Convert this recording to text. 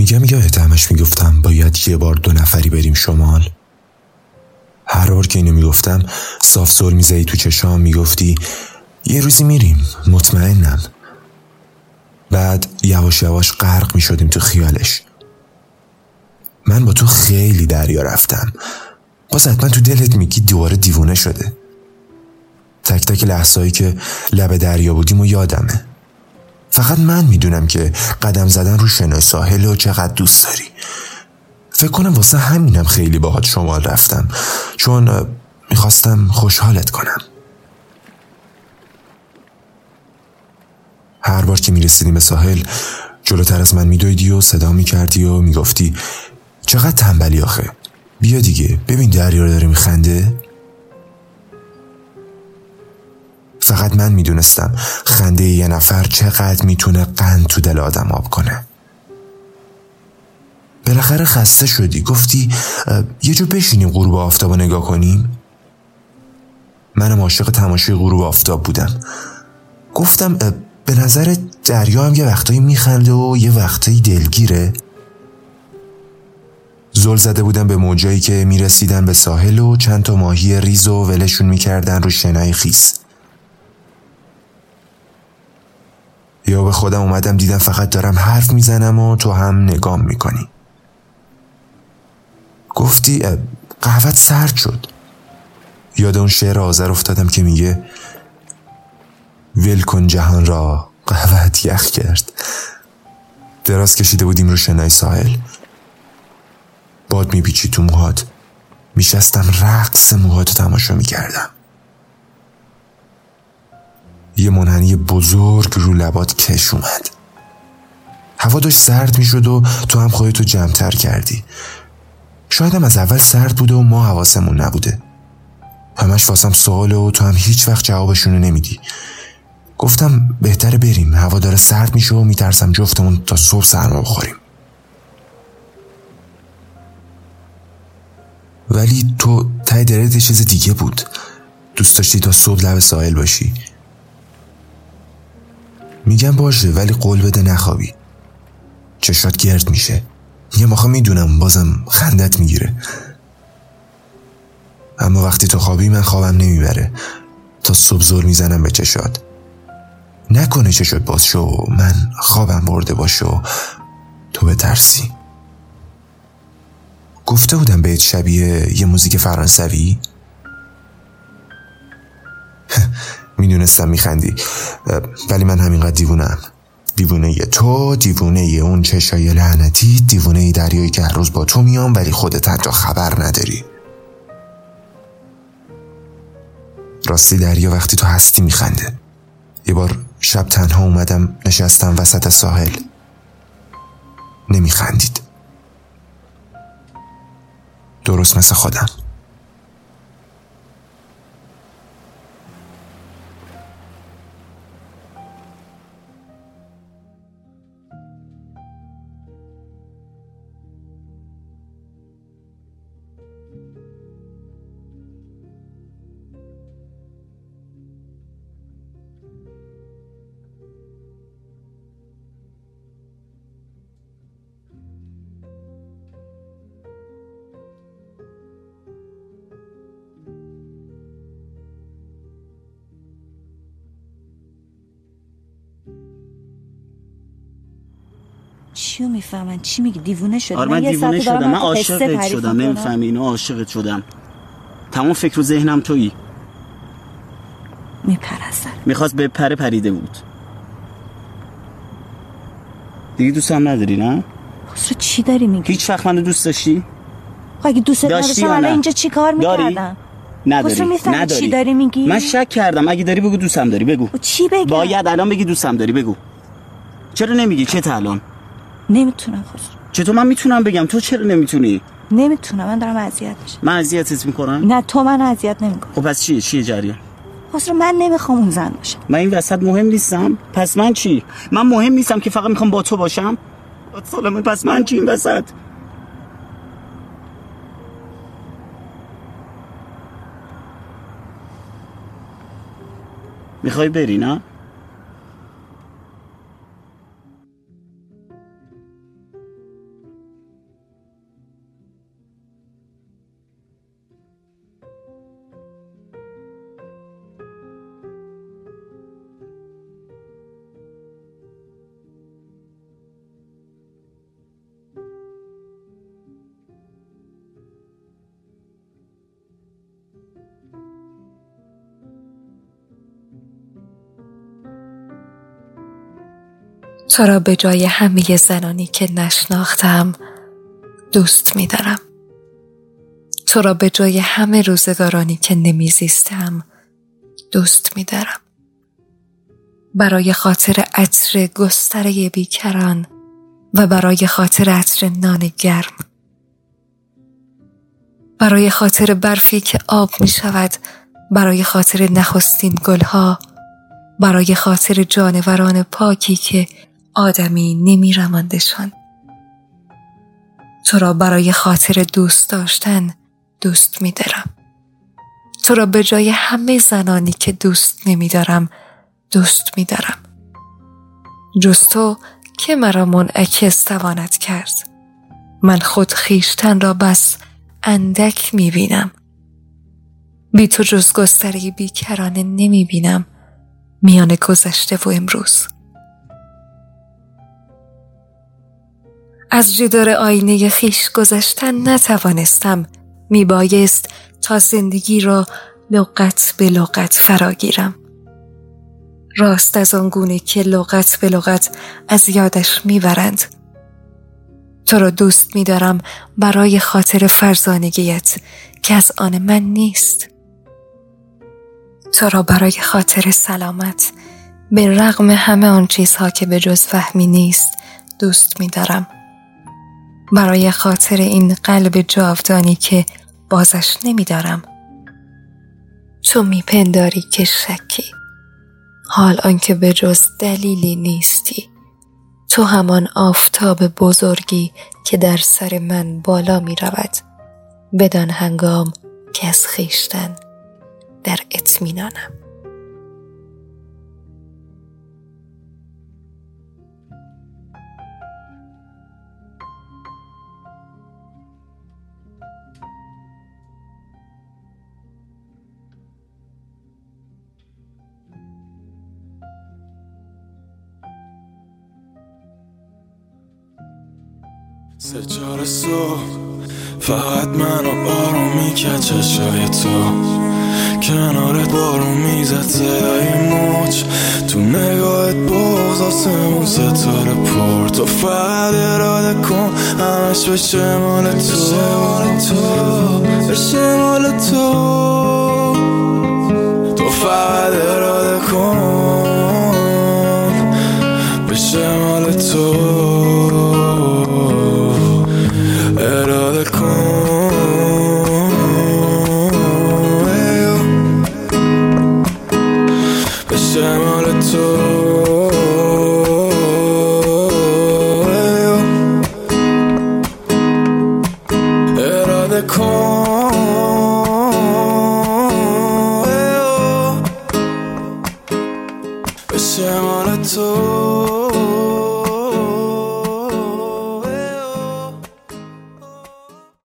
میگم یادت همش می‌گفتم باید یه بار دو نفری بریم شمال. هر بار که اینو می‌گفتم صاف زل میزهی تو چشام می‌گفتی یه روزی میریم. مطمئنم. بعد یواش یواش غرق می‌شدیم تو خیالش. من با تو خیلی دریا رفتم. باز حتما تو دلت میگی دوباره دیوونه شده. تک تک لحظایی که لب دریا بودیم و یادمه. فقط من می‌دونم که قدم زدن رو شنای ساحل و چقدر دوست داری. فکر کنم واسه همینم خیلی باهات شمال رفتم. چون می‌خواستم خوشحالت کنم. هر بار که می‌رسیدیم به ساحل جلوتر از من میدویدی و صدا می‌کردی و می‌گفتی چقدر تنبلی آخه. بیا دیگه ببین دریا داره میخنده. فقط من می‌دونستم خنده یه نفر چقدر می‌تونه قند تو دل آدم آب کنه. بالاخره خسته شدی. گفتی یه جو بشینیم غروب آفتاب نگاه کنیم. منم عاشق تماشای غروب آفتاب بودم. گفتم به نظر دریا هم یه وقتایی میخنده و یه وقتایی دلگیره. زل زده بودم به موجایی که می‌رسیدن به ساحل و چند تا ماهی ریز و ولشون می‌کردن رو شنای خیس. یا به خودم اومدم دیدم فقط دارم حرف می‌زنم و تو هم نگام می‌کنی. گفتی قهوت سرد شد. یاد اون شعر آذر افتادم که میگه ول کن جهان را قهوت یخ کرد. دراز کشیده بودیم رو شنای ساحل. باد میپیچی تو موهات. میشستم رقص موهاتو تماشا می‌کردم. یه منحنی بزرگ رو لبات کش اومد. هوا داشت سرد می‌شد و تو هم خودتو جمعتر کردی. شاید هم از اول سرد بوده و ما حواسمون نبوده. همش واسم سواله و تو هم هیچ وقت جوابشونو نمیدی. گفتم بهتره بریم. هوا داره سرد میشه و میترسم جفتمون تا صبح سرما بخوریم. ولی تو تای دلت چیز دیگه بود. دوست داشتی تا صبح لب ساحل باشی. میگم باشه ولی قول بده نخوابی. چشات گرد میشه. یه ماخه می‌دونم بازم خندت می‌گیره. اما وقتی تو خوابی من خوابم نمی‌بره. تا صبح زور می‌زنم به چشات نکنه چشات باز شو من خوابم برده باشو تو به ترسی گفته بودم بهت شبیه یه موزیک فرانسوی؟ می‌دونستم میخندی. ولی من همینقدر دیوونم دیوونه تو دیوونه اون چشای لعنتی دیوونه دریایی که هر روز با تو میام ولی خودت حتی خبر نداری. راستی دریا وقتی تو هستی میخنده. یه بار شب تنها اومدم نشستم وسط ساحل. نمیخندید. درست مثل خودم. چیو می‌فهمن؟ چی میگی؟ دیوونه شدی؟ آره من دیوونه شدم. من عاشقت شدم نمی‌فهمی اینو عاشقت شدم. تمام فکر و ذهنم تویی. میپرستن می‌خواست به پره پریده بود. دیگه دوست هم نداری نه؟ خسرو چی داری میگی؟ هیچ وقت منو دوست داشتی؟ خب اگه دوست داشتی الان اینجا چی کار می‌کردم؟ نداری. نداری چی داری میگی؟ من شک کردم. اگه داری بگو دوستم داری. بگو. چی بگم؟ باید الان بگی دوستم داری. بگو. چرا نمیگی؟ چه الان؟ نمی‌تونم خسرو چطور من می‌تونم بگم؟ تو چرا نمی‌تونی؟ نمی‌تونم. من دارم اذیت میشم. من اذیتت می‌کنم؟ نه تو من اذیت نمی‌کنم خب پس چیه چیه جریان؟ خسرو من نمی‌خوام اون زن باشم. من این وسط مهم نیستم. پس من چی؟ من مهم نیستم که فقط می‌خوام با تو باشم. سلام پس من چی این وسط؟ می‌خوای بری نه؟ تو را به جای همه زنانی که نشناختم دوست می دارم. تو را به جای همه روزگارانی که نمیزیستم دوست می دارم. برای خاطر عطر گستره بیکران و برای خاطر عطر نان گرم برای خاطر برفی که آب می شود برای خاطر نخستین گلها برای خاطر جانوران پاکی که آدمی نمی رماندشان تو را برای خاطر دوست داشتن دوست می دارم. تو را به جای همه زنانی که دوست نمی دارم دوست می دارم. جز تو که مرا منعکس تواند کرد. من خود خیشتن را بس اندک می بینم بی تو جز گستره بیکرانه نمی بینم میان گذشته و امروز. از جدار آینه خیش گذشتن نتوانستم. میبایست تا زندگی را لغت به لغت فراگیرم. راست از آنگونه که لغت به لغت از یادش می‌برند. تو را دوست میدارم برای خاطر فرزانگیت که از آن من نیست. تو را برای خاطر سلامت به رغم همه آن چیزها که به جز فهمی نیست دوست میدارم. برای خاطر این قلب جاودانی که بازش نمیدارم. تو میپنداری که شکی. حال آنکه به جز دلیلی نیستی. تو همان آفتاب بزرگی که در سر من بالا می رود بدان هنگام که از خیشتن در اطمینانم. سه چهار صبح. فقط منو آروم می‌کرد چشای تو. کنارت بارون می‌زد صدای موج. تو نگاهت بغز آسمون ستاره پر. تو فقط اراده کن همش بشه مال تو بشه مال تو. تو فقط اراده کن بشه مال تو. the corner